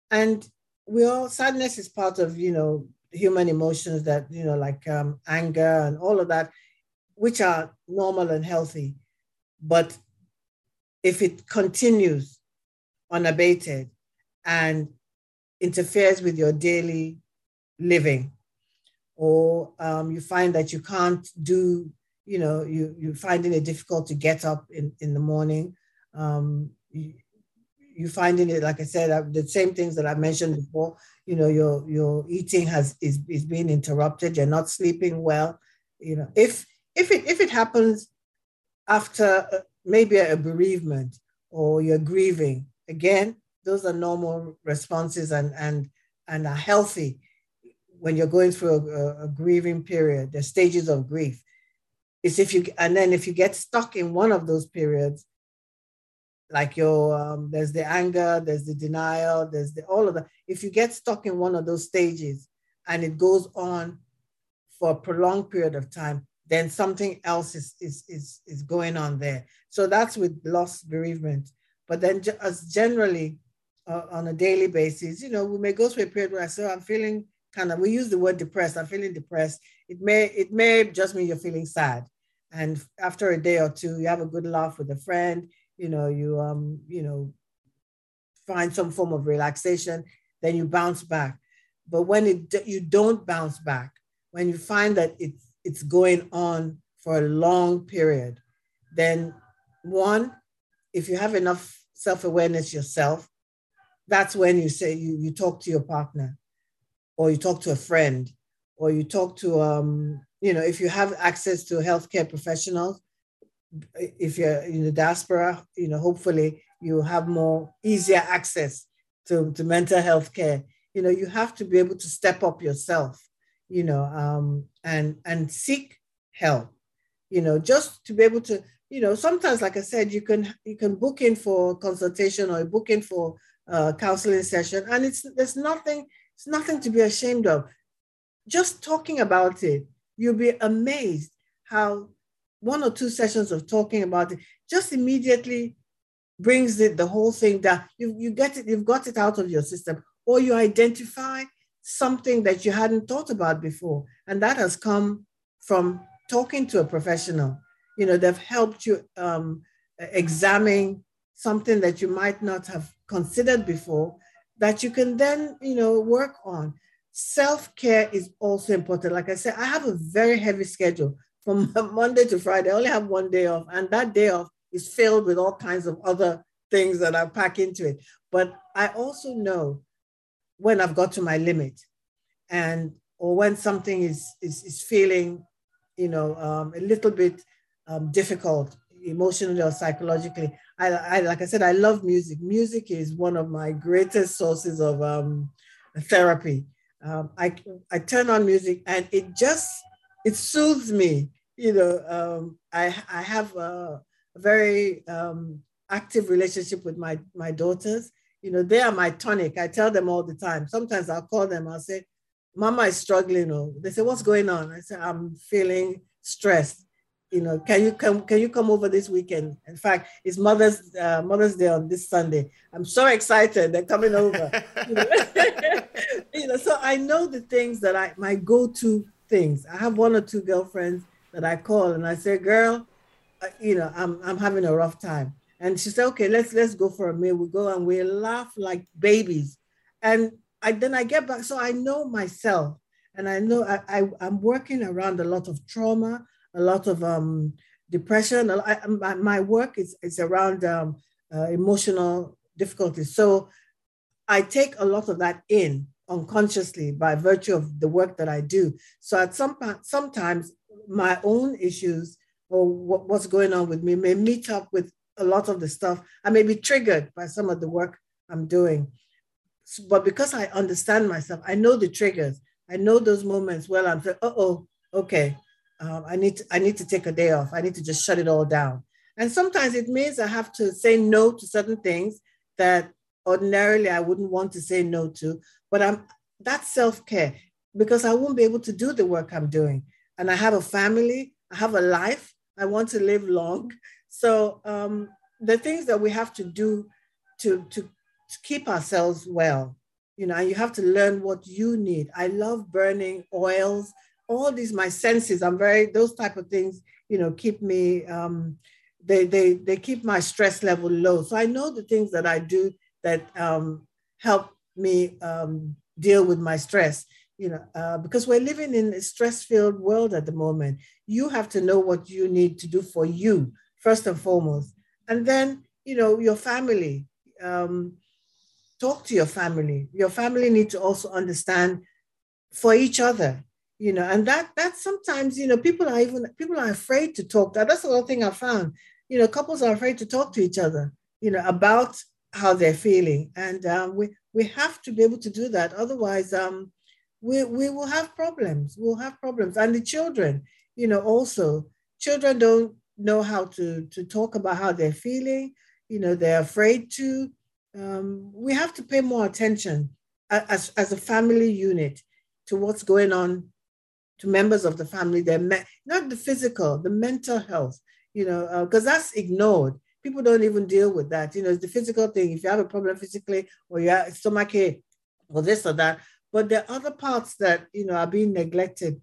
And we all, sadness is part of, you know, human emotions that you know like um, anger and all of that which are normal and healthy. But if it continues unabated and interferes with your daily living, or um, you find that you can't do, you know, you, you're finding it difficult to get up in, in the morning, um, you, finding it, like I said, uh, the same things that I mentioned before, you know, your, your eating has, is, is being interrupted, you're not sleeping well, you know, if, if it, if it happens after uh, maybe a bereavement or you're grieving, again, those are normal responses and, and, and are healthy. When you're going through a, a, grieving period, the stages of grief. Is if you, and then if you get stuck in one of those periods, like your, um, there's the anger, there's the denial, there's the, all of that. If you get stuck in one of those stages and it goes on for a prolonged period of time, then something else is, is, is, is going on there. So that's with loss bereavement. But then as generally uh, on a daily basis, you know, we may go through a period where I say, I'm feeling kind of, we use the word depressed, I'm feeling depressed. It may, it may just mean you're feeling sad. And after a day or two, you have a good laugh with a friend, you know, you, um, you know, find some form of relaxation, then you bounce back. But when it, you don't bounce back, when you find that it's it's going on for a long period, then one, if you have enough self-awareness yourself, that's when you say you, you talk to your partner or you talk to a friend or you talk to um, you know, if you have access to healthcare professionals, if you're in the diaspora, you know, hopefully you have more easier access to, to mental health care. You know, you have to be able to step up yourself you know, um, and and seek help, you know, just to be able to, you know, sometimes, like I said, you can you can book in for consultation or book in for a counseling session, and it's there's nothing it's nothing to be ashamed of. Just talking about it, you'll be amazed how one or two sessions of talking about it just immediately brings it the whole thing down. You, you get it, you've got it out of your system, or you identify something that you hadn't thought about before. And that has come from talking to a professional. You know, they've helped you um, examine something that you might not have considered before that you can then, you know, work on. Self care is also important. Like I said, I have a very heavy schedule from Monday to Friday. I only have one day off, and that day off is filled with all kinds of other things that I pack into it. But I also know when I've got to my limit and or when something is is, is feeling, you know, um, a little bit um, difficult emotionally or psychologically. I, I, like I said, I love music. Music is one of my greatest sources of um, therapy. Um, I I turn on music and it just it soothes me. You know, um, I I have a, very um, active relationship with my my daughters, you know, they are my tonic. I tell them all the time. Sometimes I'll call them, I'll say, Mama is struggling. Oh. They say, What's going on? I say, I'm feeling stressed. You know, can you come can you come over this weekend? In fact, it's Mother's uh, Mother's Day on this Sunday. I'm so excited. They're coming over. you, know? you know, so I know the things that I my go-to things. I have one or two girlfriends that I call and I say, girl, uh, you know, I'm I'm having a rough time and she said, okay, let's let's go for a meal. We go and we laugh like babies. And I then I get back. So I know myself and I know I, I am working around a lot of trauma, a lot of um depression. I, my, my work is, is around um, uh, emotional difficulties. So I take a lot of that in unconsciously by virtue of the work that I do. So at some sometimes my own issues or what, what's going on with me may meet up with a lot of the stuff. I may be triggered by some of the work I'm doing. But because I understand myself, I know the triggers. I know those moments where I'm saying, oh, okay, um, I, need to, I need to take a day off. I need to just shut it all down. And sometimes it means I have to say no to certain things that ordinarily I wouldn't want to say no to. But I'm that's self-care because I won't be able to do the work I'm doing. And I have a family, I have a life, I want to live long. So um, the things that we have to do to, to, to keep ourselves well, you know, and you have to learn what you need. I love burning oils, all these, my senses, I'm very, those type of things, you know, keep me, um, they they they keep my stress level low. So I know the things that I do that um, help me um, deal with my stress. You know, uh, because we're living in a stress-filled world at the moment. You have to know what you need to do for you first and foremost, and then you know your family. Um, talk to your family. Your family need to also understand for each other you know and that that sometimes you know people are even people are afraid to talk that that's the other thing i found you know couples are afraid to talk to each other you know about how they're feeling and um, we we have to be able to do that. Otherwise um we we will have problems. We'll have problems. And the children you know also children don't know how to to talk about how they're feeling. You know they're afraid to um, we have to pay more attention as, as a family unit to what's going on to members of the family, their me- not the physical, the mental health, you know, because uh, that's ignored. People don't even deal with that. You know, it's the physical thing. If you have a problem physically or you have stomach ache or this or that, but there are other parts that, you know, are being neglected.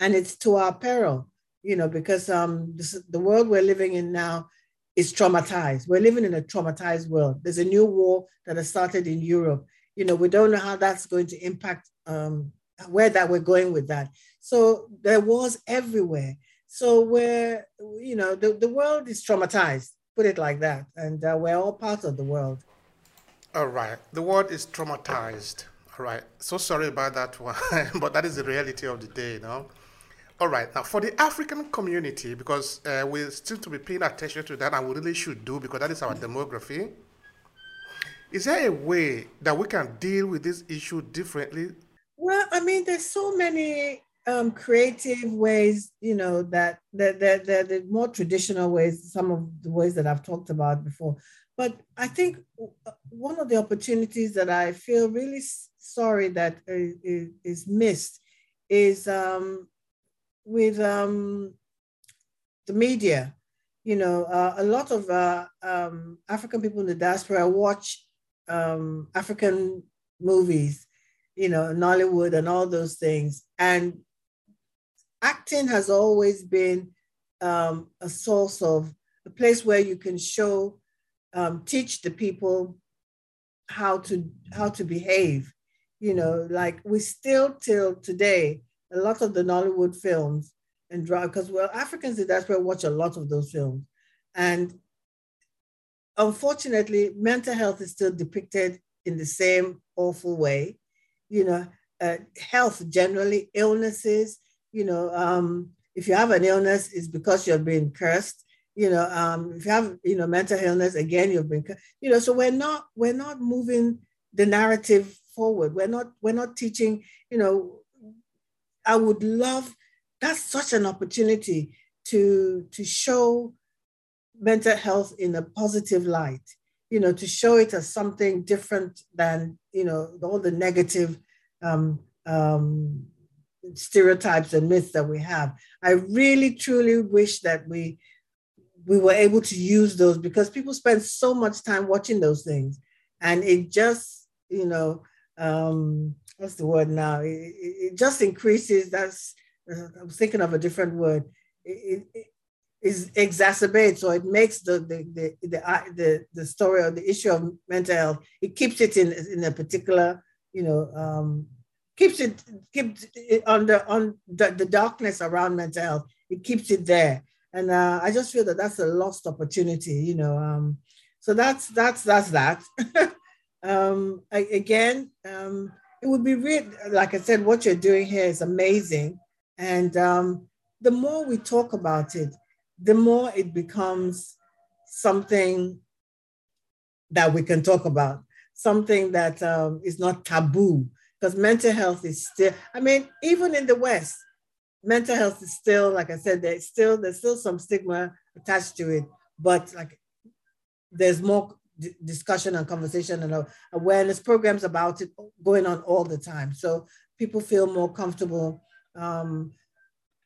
And it's to our peril, you know, because um, this, the world we're living in now is traumatized. We're living in a traumatized world. There's a new war that has started in Europe. You know, we don't know how that's going to impact um, where that we're going with that. So there was everywhere. So we're, you know, the, the world is traumatized, put it like that. And uh, we're all part of the world. All right. The world is traumatized. All right. So sorry about that one, but that is the reality of the day, you know. All right. Now, for the African community, because uh, we still to be paying attention to that, and we really should do because that is our demography. Is there a way that we can deal with this issue differently well, I mean, there's so many um, creative ways, you know, that that that the more traditional ways, some of the ways that I've talked about before. But I think one of the opportunities that I feel really sorry that is, is missed is um, with um, the media. You know, uh, a lot of uh, um, African people in the diaspora watch um, African movies you know, Nollywood and all those things. And acting has always been um, a source of a place where you can show, um, teach the people how to how to behave. You know, like we still till today, a lot of the Nollywood films and drama, because well, Africans in diaspora watch a lot of those films. And unfortunately, mental health is still depicted in the same awful way you know, uh, health generally, illnesses, you know, um, if you have an illness, it's because you're being cursed. You know, um, if you have, you know, mental illness, again, you've been, you know, so we're not, we're not moving the narrative forward. We're not, we're not teaching, you know, I would love, that's such an opportunity to, to show mental health in a positive light you know, to show it as something different than, you know, all the negative um, um, stereotypes and myths that we have. I really, truly wish that we we were able to use those because people spend so much time watching those things, and it just, you know, um, what's the word now? It, it just increases. That's I'm thinking of a different word. It, it, is exacerbates so it makes the the the the, the, the story or the issue of mental health it keeps it in in a particular you know um, keeps it keeps it on the on the, the darkness around mental health it keeps it there. And uh, i just feel that that's a lost opportunity you know um, so that's that's that's that. Um, I, again um, it would be really like i said what you're doing here is amazing. And um, the more we talk about it the more it becomes something that we can talk about, something that um, is not taboo, because mental health is still, I mean, even in the West, mental health is still, like I said, there's still, there's still some stigma attached to it, but like there's more d- discussion and conversation and awareness programs about it going on all the time. So people feel more comfortable um,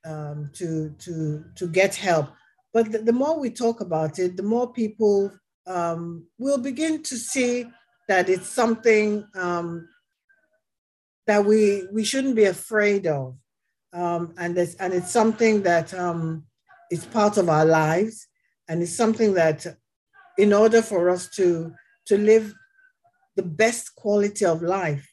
um, to, to, to get help. But the, the, more we talk about it, the more people um, will begin to see that it's something um, that we, we shouldn't be afraid of. Um, and, it's, and it's something that um, is part of our lives. and it's something that, in order for us to to live the best quality of life,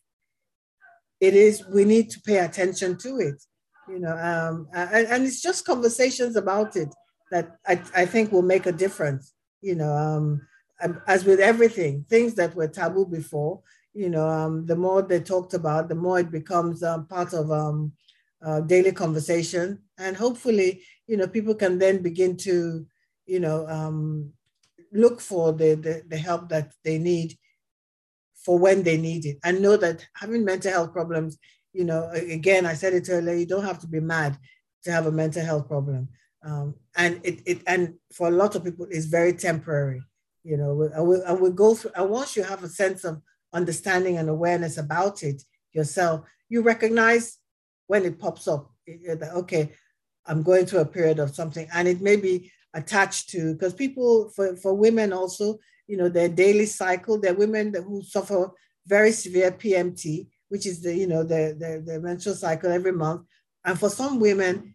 it is we need to pay attention to it. You know, um, and, and it's just conversations about it that I, I think will make a difference. You know, um, as with everything, things that were taboo before, you know, um, the more they talked about, the more it becomes um, part of um, uh, daily conversation. And hopefully, you know, people can then begin to, you know, um, look for the, the, the help that they need for when they need it and know that having mental health problems, you know, again, I said it earlier, you don't have to be mad to have a mental health problem. Um, and it, it and for a lot of people, it's very temporary. You know, and we, and we go through, and once you have a sense of understanding and awareness about it yourself, you recognize when it pops up. Okay, I'm going through a period of something, and it may be attached to because people for, for women also, you know, their daily cycle. There are women who suffer very severe PMT, which is the you know the, the the menstrual cycle every month, and for some women,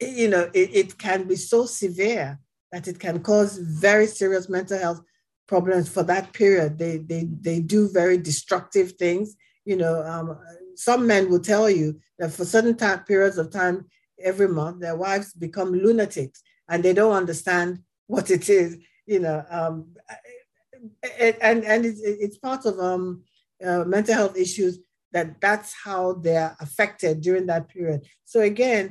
you know, it, it can be so severe that it can cause very serious mental health problems for that period. They they they do very destructive things. You know, um, some men will tell you that for certain time, periods of time every month, their wives become lunatics and they don't understand what it is. You know, um, and and it's, it's part of um, uh, mental health issues that that's how they're affected during that period. So again,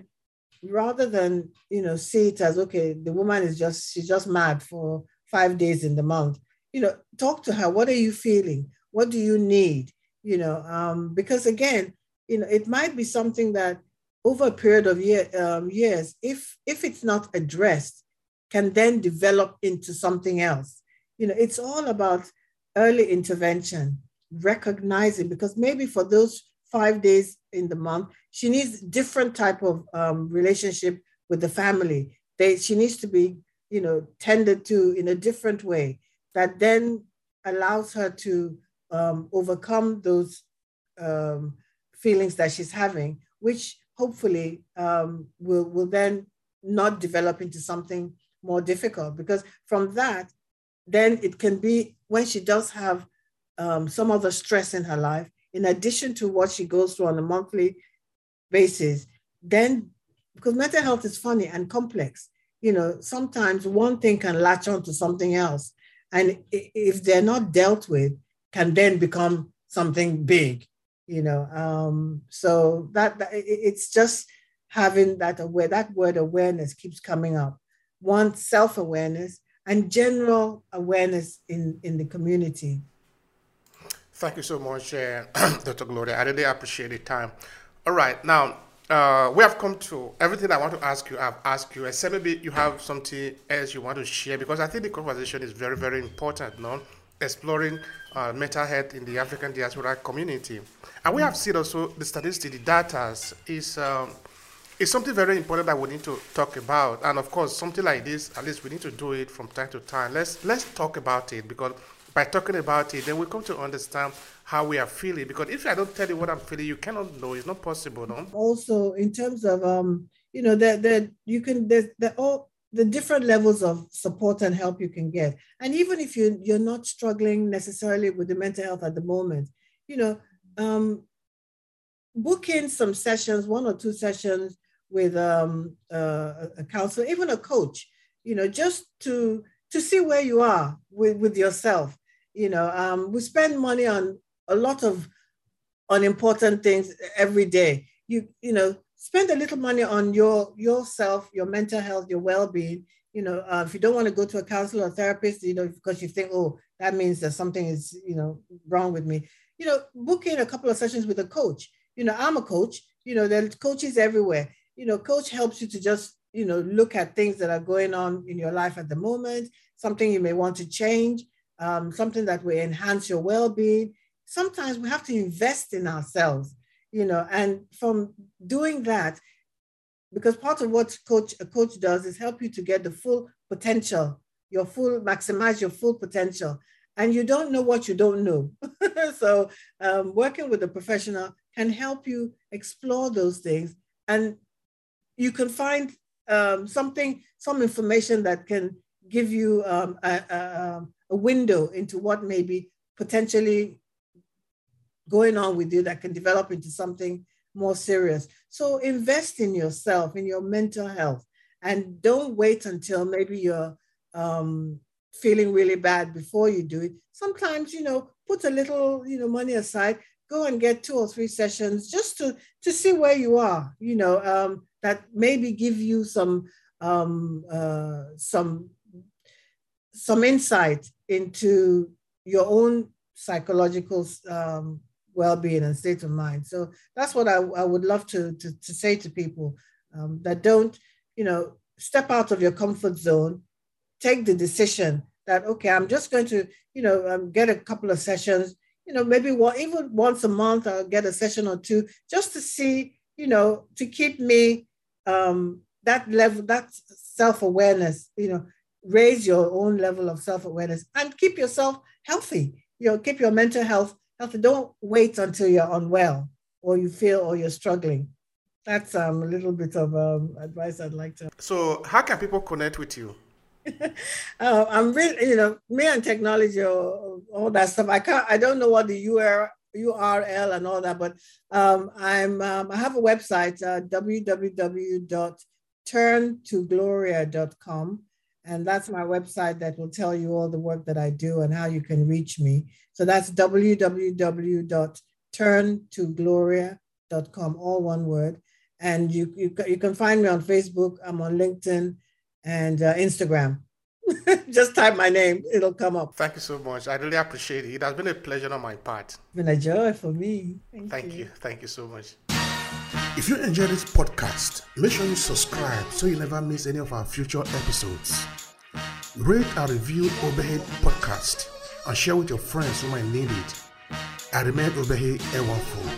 rather than you know see it as okay, the woman is just she's just mad for five days in the month you know, talk to her. What are you feeling? What do you need? You know, um, because again, you know, it might be something that over a period of year, um, years, if if it's not addressed, can then develop into something else. You know, it's all about early intervention, recognizing because maybe for those five days in the month, she needs different type of um, relationship with the family. They, she needs to be, you know, tended to in a different way that then allows her to um, overcome those um, feelings that she's having, which hopefully um, will, will then not develop into something more difficult. Because from that, then it can be when she does have um, some other stress in her life, in addition to what she goes through on a monthly basis, then because mental health is funny and complex, you know, sometimes one thing can latch on to something else and if they're not dealt with can then become something big you know um, so that, that it's just having that aware that word awareness keeps coming up. One self-awareness and general awareness in in the community. Thank you so much uh, dr gloria. I really appreciate the time. All right now uh, we have come to everything I want to ask you. I've asked you, except maybe you have something else you want to share because I think the conversation is very, very important. No, exploring uh, mental health in the African diaspora community, and we have seen also the statistics, the data is. Um, is something very important that we need to talk about, and of course, something like this, at least we need to do it from time to time. Let's let's talk about it because by talking about it, then we come to understand how we are feeling. Because if I don't tell you what I'm feeling, you cannot know. It's not possible, no. Also, in terms of um, you know, that that you can there's the all the different levels of support and help you can get. And even if you you're not struggling necessarily with the mental health at the moment, you know, um, book in some sessions, one or two sessions with um, uh, a counselor, even a coach, you know, just to to see where you are with, with yourself. You know, um, we spend money on a lot of unimportant things every day. You, you know, spend a little money on your yourself, your mental health, your well-being. You know, uh, if you don't want to go to a counselor or therapist, you know, because you think, oh, that means that something is, you know, wrong with me. You know, book in a couple of sessions with a coach. You know, I'm a coach. You know, there's coaches everywhere. You know, coach helps you to just, you know, look at things that are going on in your life at the moment, something you may want to change, um, something that will enhance your well-being sometimes we have to invest in ourselves, you know, and from doing that, because part of what coach a coach does is help you to get the full potential, your full maximize your full potential. And you don't know what you don't know. so um, working with a professional can help you explore those things. And you can find um, something, some information that can give you um, a, a, a window into what may be potentially going on with you that can develop into something more serious. So invest in yourself, in your mental health, and don't wait until maybe you're um, feeling really bad before you do it. Sometimes, you know, put a little, you know, money aside, go and get two or three sessions just to to see where you are. You know, um, that maybe give you some um, uh, some some insight into your own psychological um, well-being and state of mind. So that's what I, I would love to, to, to say to people um, that don't, you know, step out of your comfort zone, take the decision that, okay, I'm just going to, you know, um, get a couple of sessions, you know, maybe one, even once a month, I'll get a session or two just to see, you know, to keep me um, that level, that self-awareness, you know, raise your own level of self-awareness and keep yourself healthy. You know, keep your mental health healthy. Don't wait until you're unwell or you feel or you're struggling. That's um, a little bit of um, advice I'd like to. So, how can people connect with you? uh, I'm really, you know, me and technology, or all that stuff. I can't, I don't know what the URL, URL and all that, but um, I'm, um, I have a website, uh, www.turntogloria.com. And that's my website that will tell you all the work that I do and how you can reach me. So that's www.turntogloria.com, all one word. And you, you, you can find me on Facebook. I'm on LinkedIn and uh, Instagram. Just type my name, it'll come up. Thank you so much. I really appreciate it. It has been a pleasure on my part. It's been a joy for me. Thank, Thank you. you. Thank you so much. If you enjoy this podcast, make sure you subscribe so you never miss any of our future episodes. Rate and review Obehi Podcast and share with your friends who might need it. I remain Obehi Ewanfoh.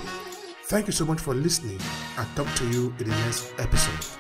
Thank you so much for listening and talk to you in the next episode.